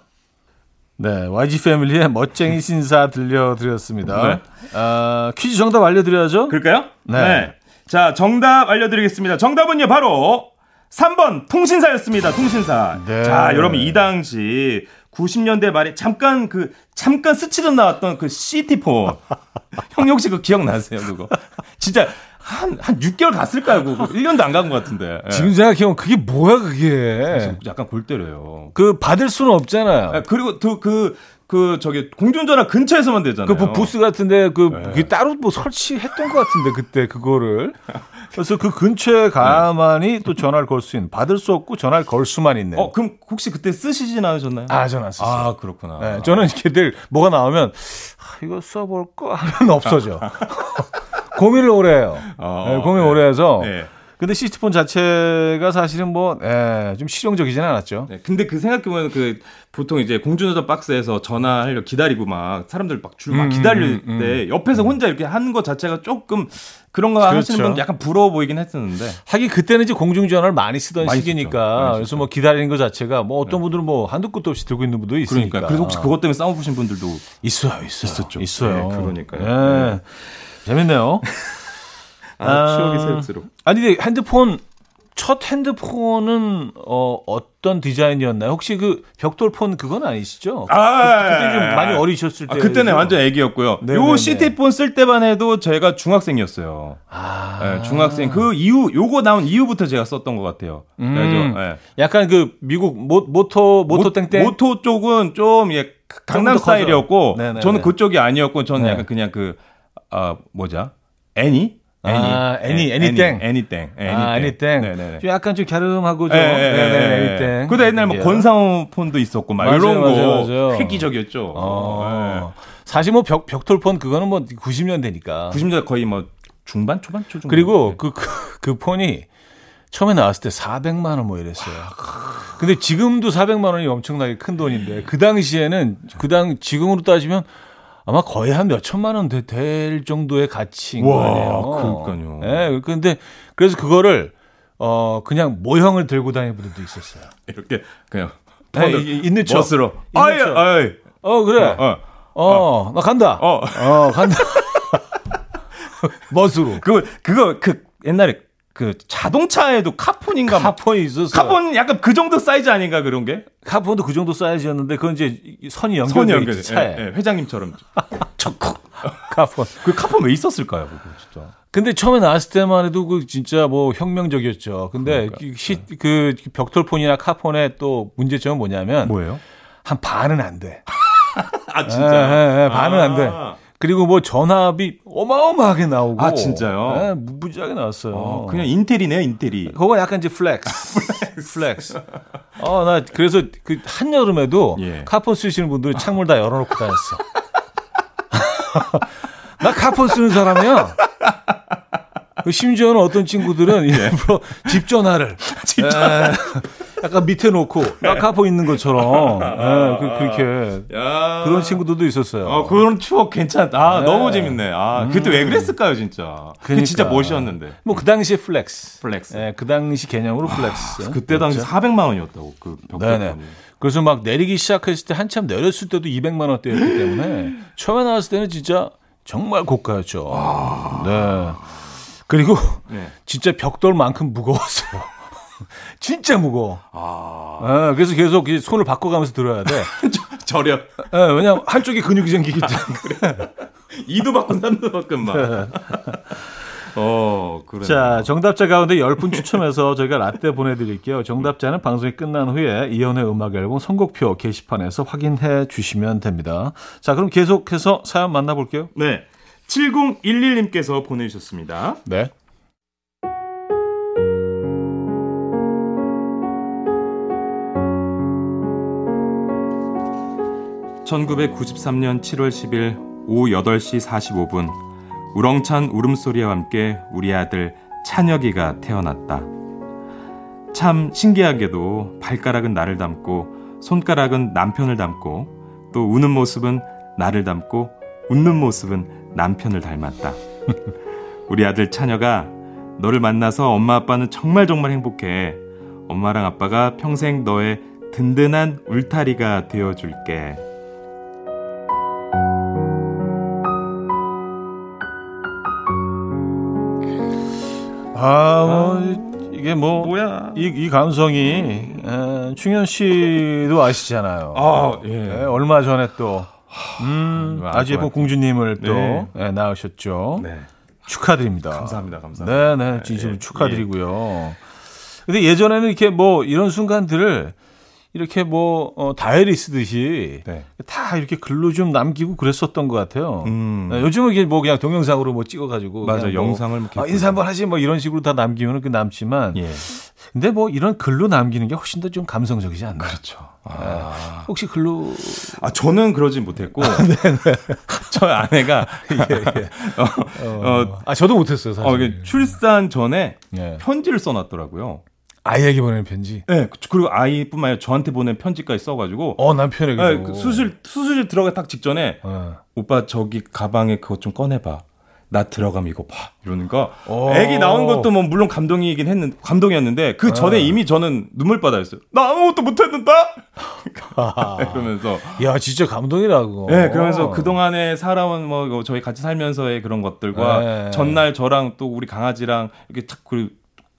A: 네, YG 패밀리의 멋쟁이 신사 들려드렸습니다.
B: 네.
A: 아, 퀴즈 정답 알려드려야죠.
B: 그럴까요?
A: 네.
B: 자, 정답 알려드리겠습니다. 정답은요, 바로 3번 통신사였습니다. 통신사.
A: 네.
B: 자, 여러분 이 당시 90년대 말에 잠깐 그 잠깐 스치듯 나왔던 그 CT4. 형 혹시 그 기억나세요, 그거? 진짜 한, 한 6개월 갔을까요? 그거 1년도 안 간 것 같은데. 예.
A: 지금 생각해보면 그게 뭐야, 그게.
B: 약간 골 때려요.
A: 그 받을 수는 없잖아요.
B: 아, 그리고 그, 그, 그, 저기, 공중전화 근처에서만 되잖아요.
A: 그뭐 부스 같은데 그
B: 네.
A: 그게 따로 뭐 설치했던 것 같은데 그때 그거를 그래서 그 근처에 가만히 또 전화를 걸 수 있는 받을 수 없고 전화를 걸 수만 있는.
B: 어, 그럼 혹시 그때 쓰시진 않으셨나요?
A: 아 전화 썼어요.
B: 아, 그렇구나.
A: 네, 저는 이렇게 늘 뭐가 나오면 아, 이거 써볼까 하면 없어져. 고민을 오래 해요.
B: 어,
A: 네, 고민
B: 네.
A: 오래 해서.
B: 네.
A: 근데 시티폰 자체가 사실은 뭐, 예, 좀 실용적이진 않았죠.
B: 네, 근데 그 생각해보면 그 보통 이제 공중전화 박스에서 전화하려 기다리고 막 사람들 막 줄막
A: 음,
B: 기다릴
A: 음,
B: 때 옆에서 혼자 이렇게 하는 것 자체가 조금 그런 거 하시는
A: 그렇죠.
B: 분 약간 부러워 보이긴 했었는데.
A: 하긴 그때는 이제 공중전화를 많이 쓰던
B: 많이
A: 시기니까.
B: 많이
A: 그래서. 뭐 기다리는 것 자체가 뭐 어떤 분들은 뭐 한두 끝도 없이 들고 있는 분도 있으니까.
B: 그러니까. 그래서 혹시 그것 때문에 싸움 보신 분들도
A: 있어요, 있어요,
B: 있었죠.
A: 있어요.
B: 네, 그러니까요.
A: 예.
B: 네.
A: 재밌네요.
B: 아, 추억이 새록새록.
A: 아니 근데 핸드폰 첫 핸드폰은 어 어떤 디자인이었나요? 혹시 그 벽돌폰 그건 아니시죠?
B: 아,
A: 그, 그때 좀 많이 어리셨을 때.
B: 아, 그때는 완전 애기였고요.
A: 네네네.
B: 요 시티폰 쓸 때만 해도 제가 중학생이었어요.
A: 아.
B: 네, 중학생 그 이후 요거 나온 이후부터 제가 썼던 것 같아요.
A: 음.
B: 그래서, 네.
A: 약간 그 미국 모, 모토 모토
B: 모-
A: 땡땡
B: 모토 쪽은 좀 예, 강남
A: 더 커져.
B: 스타일이었고
A: 네네네.
B: 저는 그쪽이 아니었고 저는
A: 네.
B: 약간 그냥 그 아, 뭐죠? 애니?
A: 아, 애니,
B: 예,
A: 애니땡.
B: 애니땡.
A: 아, 애니땡.
B: 네네네.
A: 좀 약간 좀 갸름하고 좀
B: 예, 예, 예,
A: 네네
B: 예.
A: 애니땡.
B: 그때 옛날 뭐
A: 예.
B: 권상우 폰도 있었고 막
A: 맞아요,
B: 이런 거
A: 맞아요.
B: 획기적이었죠.
A: 어. 사실 뭐 벽, 벽돌폰 그거는 뭐 90년대니까.
B: 90년대 거의 뭐 중반 초반 초중
A: 그리고 그, 그, 그 폰이 처음에 나왔을 때 400만 원 뭐 이랬어요. 근데 지금도 400만 원이 엄청나게 큰 돈인데 그 당시에는 그 당 지금으로 따지면 아마 거의 한 몇 천만 원 될 정도의 가치인
B: 와,
A: 거 아니에요.
B: 그러니까요.
A: 예, 근데 그래서 그거를 어 그냥 모형을 들고 다니는 분들도 있었어요.
B: 이렇게 그냥
A: 네, 이- 있는 척.
B: 멋으로.
A: 있는
B: 아이.
A: 어 그래.
B: 어.
A: 어, 나 간다.
B: 어.
A: 어, 간다. 멋으로.
B: 그거 그거 그 옛날에 그 자동차에도 카폰인가 막
A: 카폰이 있었어.
B: 카폰 약간 그 정도 사이즈 아닌가 그런 게?
A: 카폰도 그 정도 사이즈였는데 그건 이제 선이 연결돼
B: 연결.
A: 있지 차에.
B: 예, 예, 회장님처럼.
A: 카폰.
B: 그 카폰 왜 있었을까요, 그거 진짜?
A: 근데 처음에 나왔을 때만 해도 그 진짜 뭐 혁명적이었죠. 근데
B: 그러니까.
A: 그 시, 그 벽돌폰이나 카폰의 또 문제점은 뭐냐면
B: 뭐예요?
A: 한 반은 안 돼.
B: 아
A: 예, 예, 예, 반은 안 돼.
B: 아.
A: 그리고 뭐 전화비 어마어마하게 나오고.
B: 아, 진짜요?
A: 예, 무지하게 나왔어요.
B: 어, 그냥 인텔리네요, 인텔리.
A: 그거 약간 이제 flex. flex. 어, 나 그래서 그 한여름에도
B: 예.
A: 카폰 쓰시는 분들이 창문 다 열어놓고 다녔어. 나 카폰 쓰는 사람이야. 그 심지어는 어떤 친구들은 일부러 집 전화를 에, 약간 밑에 놓고 나 카폰 있는 것처럼 에, 그, 그렇게
B: 야.
A: 그런 친구들도 있었어요.
B: 어, 그런 추억 괜찮다. 아,
A: 네.
B: 너무 재밌네. 아, 그때 왜 그랬을까요, 진짜? 그게 진짜
A: 그러니까.
B: 멋이었는데.
A: 뭐 그 당시에
B: flex. flex.
A: 예, 그 당시 개념으로 flex.
B: 그때 당시 400만 원이었다고, 그. 벽돌폰이.
A: 그래서 막 내리기 시작했을 때 한참 내렸을 때도 200만 원대였기 때문에 처음에 나왔을 때는 진짜 정말 고가였죠. 네. 그리고
B: 네.
A: 진짜 벽돌만큼 무거웠어요. 진짜 무거워.
B: 아.
A: 예, 그래서 계속 이 손을 바꿔가면서 들어야 돼.
B: 저렴.
A: 예, 왜냐하면 한쪽에 근육이 생기기 때문에.
B: 이도 바꾼 삼도 바꾼 막.
A: 네.
B: 어, 그래.
A: 자, 정답자 가운데 10분 추첨해서 저희가 라떼 보내드릴게요. 정답자는 방송이 끝난 후에 이연의 음악 앨범 선곡표 게시판에서 확인해 주시면 됩니다. 자, 그럼 계속해서 사연 만나볼게요.
B: 네. 7011님께서 보내주셨습니다.
A: 네.
B: 1993년 7월 10일 오후 8시 45분 우렁찬 울음소리와 함께 우리 아들 찬혁이가 태어났다. 참 신기하게도 발가락은 나를 닮고 손가락은 남편을 닮고 또 우는 모습은 나를 닮고 웃는 모습은 남편을 닮았다. 우리 아들 찬혁아 너를 만나서 엄마 아빠는 정말 정말 행복해. 엄마랑 아빠가 평생 너의 든든한 울타리가 되어줄게.
A: 아, 뭐, 이게 뭐,
B: 뭐야?
A: 이, 이 감성이, 에, 충현 씨도 아시잖아요.
B: 아,
A: 예,
B: 예.
A: 얼마 전에 또, 음,
B: 알
A: 아주
B: 것
A: 예쁜. 공주님을 또
B: 네.
A: 예, 낳으셨죠.
B: 네.
A: 축하드립니다.
B: 감사합니다. 감사합니다.
A: 네, 네, 진심으로
B: 예,
A: 축하드리고요. 근데 예전에는 이렇게 뭐 이런 순간들을 이렇게 뭐 어, 다이어리 쓰듯이
B: 네.
A: 다 이렇게 글로 좀 남기고 그랬었던 것 같아요.
B: 음.
A: 네, 요즘은 이게 뭐 그냥 동영상으로 뭐 찍어가지고
B: 맞아,
A: 뭐,
B: 영상을 뭐
A: 아, 인사 한번 하지 뭐 이런 식으로 다 남기면 그 남지만
B: 예.
A: 근데 뭐 이런 글로 남기는 게 훨씬 더 좀 감성적이지 않나?
B: 그렇죠.
A: 아, 혹시 글로
B: 아, 저는 그러진 못했고. 저희 아내가 어, 어,
A: 아 저도 못했어요 사실.
B: 어, 출산 전에
A: 예.
B: 편지를 써놨더라고요.
A: 아이에게 보내는 편지.
B: 네, 그리고 아이뿐만 아니라 저한테 보낸 편지까지 써가지고.
A: 어 남편에게.
B: 네, 그 수술 수술 들어가 딱 직전에
A: 어.
B: 오빠 저기 가방에 그것 좀 꺼내봐. 나 들어가면 이거 봐 이러는 거.
A: 오.
B: 애기 나온 것도 뭐 물론 감동이긴 했는 감동이었는데 그 전에
A: 네.
B: 이미 저는 눈물바다였어요. 나 아무것도 못했는데 이러면서
A: 야, 진짜 감동이라고.
B: 네, 그러면서 그 동안에 살아온 뭐 저희 같이 살면서의 그런 것들과
A: 네.
B: 전날 저랑 또 우리 강아지랑 이렇게 탁 그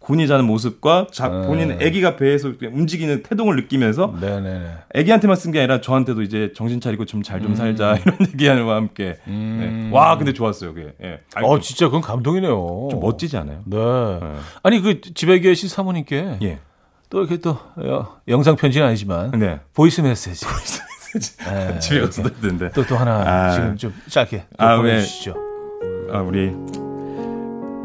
B: 곤히 자는 모습과 자,
A: 네.
B: 본인 아기가 배에서 움직이는 태동을 느끼면서
A: 네네네.
B: 아기한테만 쓴 게 아니라 저한테도 이제 정신 차리고 좀 잘좀 살자 이런 얘기하는 와 함께
A: 음.
B: 네. 와 근데 좋았어요 그게 예. 아니,
A: 어, 진짜 그건 감동이네요.
B: 좀 멋지지 않아요?
A: 네.
B: 네.
A: 아니, 그 집에 계신 사모님께
B: 예.
A: 또 이렇게 또 어, 영상 편지는 아니지만
B: 네.
A: voice 메시지. 네.
B: 집에 가서 듣는데
A: 또또 하나
B: 아.
A: 지금 좀 짧게 또
B: 아, 왜-
A: 보내주시죠.
B: 아 우리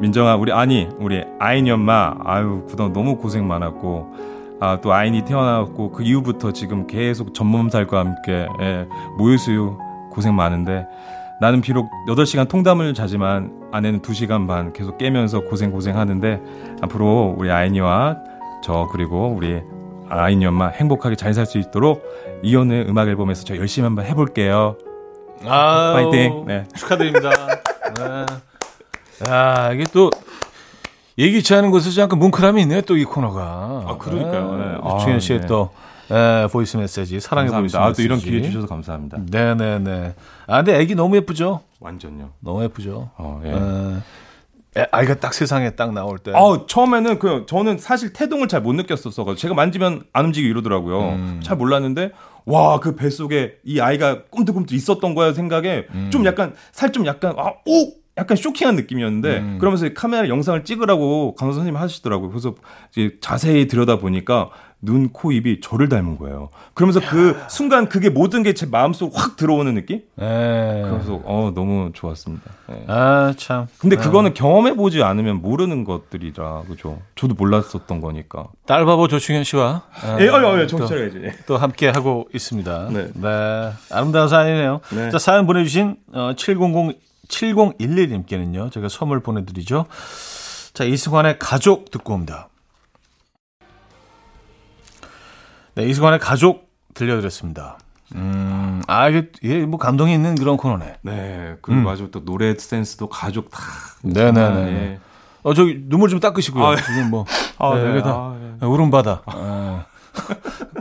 B: 민정아 우리 아니 우리 아인이 엄마 아유 그동안 너무 고생 많았고 아 또 아인이 태어나고 그 이후부터 지금 계속 전몸살과 함께 예, 모유수유 고생 많은데 나는 비록 8시간 통담을 자지만 아내는 2시간 반 계속 깨면서 고생 고생 하는데 앞으로 우리 아인이와 저 그리고 우리 아인이 엄마 행복하게 잘 살 수 있도록 이혼의 음악 앨범에서 저 열심히 한번 해볼게요.
A: 아,
B: 파이팅. 네.
A: 축하드립니다. 네. 야, 이게 또 예기치 않은 곳에서 약간 뭉클함이 있네요, 또 이 코너가.
B: 아, 그러니까요. 네. 아,
A: 주현 씨의
B: 네.
A: 또 에, voice 메시지, 사랑의 voice
B: 감사합니다. 아,
A: 메시지.
B: 또 이런 기회 주셔서 감사합니다.
A: 네 네 네. 아, 근데 애기 너무 예쁘죠?
B: 완전요.
A: 너무 예쁘죠?
B: 어, 예.
A: 에, 애, 아이가 딱 세상에 딱 나올 때.
B: 아 처음에는 그 저는 사실 태동을 잘 못 느꼈었어. 제가 만지면 안 움직이고 이러더라고요.
A: 음.
B: 잘 몰랐는데 와 그 뱃속에 이 아이가 꿈틀꿈틀 있었던 거야 생각에
A: 음.
B: 좀 약간 살 좀 약간 아 오 약간 쇼킹한 느낌이었는데
A: 음.
B: 그러면서 카메라 영상을 찍으라고 강사 선생님 하시더라고요. 그래서 이제 자세히 들여다 보니까 눈, 코, 입이 저를 닮은 거예요. 그러면서 그 순간 그게 모든 게 제 마음속 확 들어오는 느낌?
A: 에.
B: 그래서 어 너무 좋았습니다. 예.
A: 아, 참.
B: 근데 그거는 경험해 보지 않으면 모르는 것들이라 그죠. 저도 몰랐었던 거니까.
A: 딸바보 조충현 씨와 에,
B: 예, 어, 어, 예. 예.
A: 또 함께 하고 있습니다.
B: 네.
A: 아름다운 사연이네요.
B: 네.
A: 자, 사연 보내주신 어, 700, 7011님께는요, 제가 선물 보내드리죠. 자, 이승환의 가족 듣고 옵니다. 네, 이승환의 가족 들려드렸습니다. 음, 아, 이게, 이게 뭐 감동이 있는 그런 코너네.
B: 네, 그리고 아주 또 노래 센스도 가족 다.
A: 음. 네네네.
B: 예.
A: 어, 저기, 눈물 좀 닦으시고요.
B: 아,
A: 지금 뭐.
B: 아,
A: 네,
B: 네.
A: 여기다
B: 아, 네.
A: 울음바다. 아.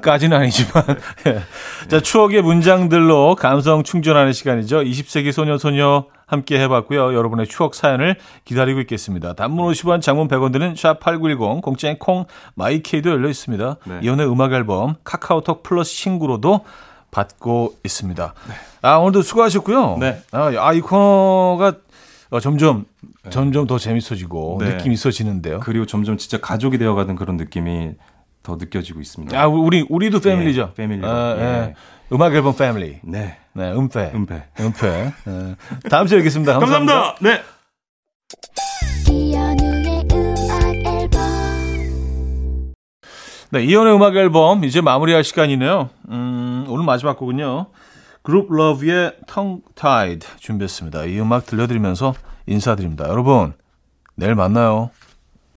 A: 까지는 아니지만. 예. 자, 추억의 문장들로 감성 충전하는 시간이죠. 20세기 소녀 소녀 함께 해봤고요. 여러분의 추억 사연을 기다리고 있겠습니다. 단문 50원, 장문 100원 드는 샵8910, 공짜인 콩, 마이케이도 열려 있습니다.
B: 네.
A: 이혼의 음악 앨범, 카카오톡 플러스 친구로도 받고 있습니다. 아, 오늘도 수고하셨고요.
B: 네.
A: 아, 아, 이 코너가 어, 점점, 점점 더 재밌어지고
B: 네.
A: 느낌 있어지는데요.
B: 그리고 점점 진짜 가족이 되어가는 그런 느낌이 더 느껴지고 있습니다.
A: 아, 우리 우리도 패밀리죠.
B: 예, 패밀리로.
A: 아, 예.
B: 예.
A: 음악 앨범 패밀리.
B: 네.
A: 네, 음패.
B: 은폐.
A: 음패. 예. 다음 주에 뵙겠습니다. 감사합니다.
B: 네.
F: 음악 앨범
A: 네, 이연의 음악 앨범 이제 마무리할 시간이네요. 음, 오늘 마지막 곡은요. 그룹 러브의 텅 타이드 준비했습니다. 이 음악 들려드리면서 인사드립니다. 여러분, 내일 만나요.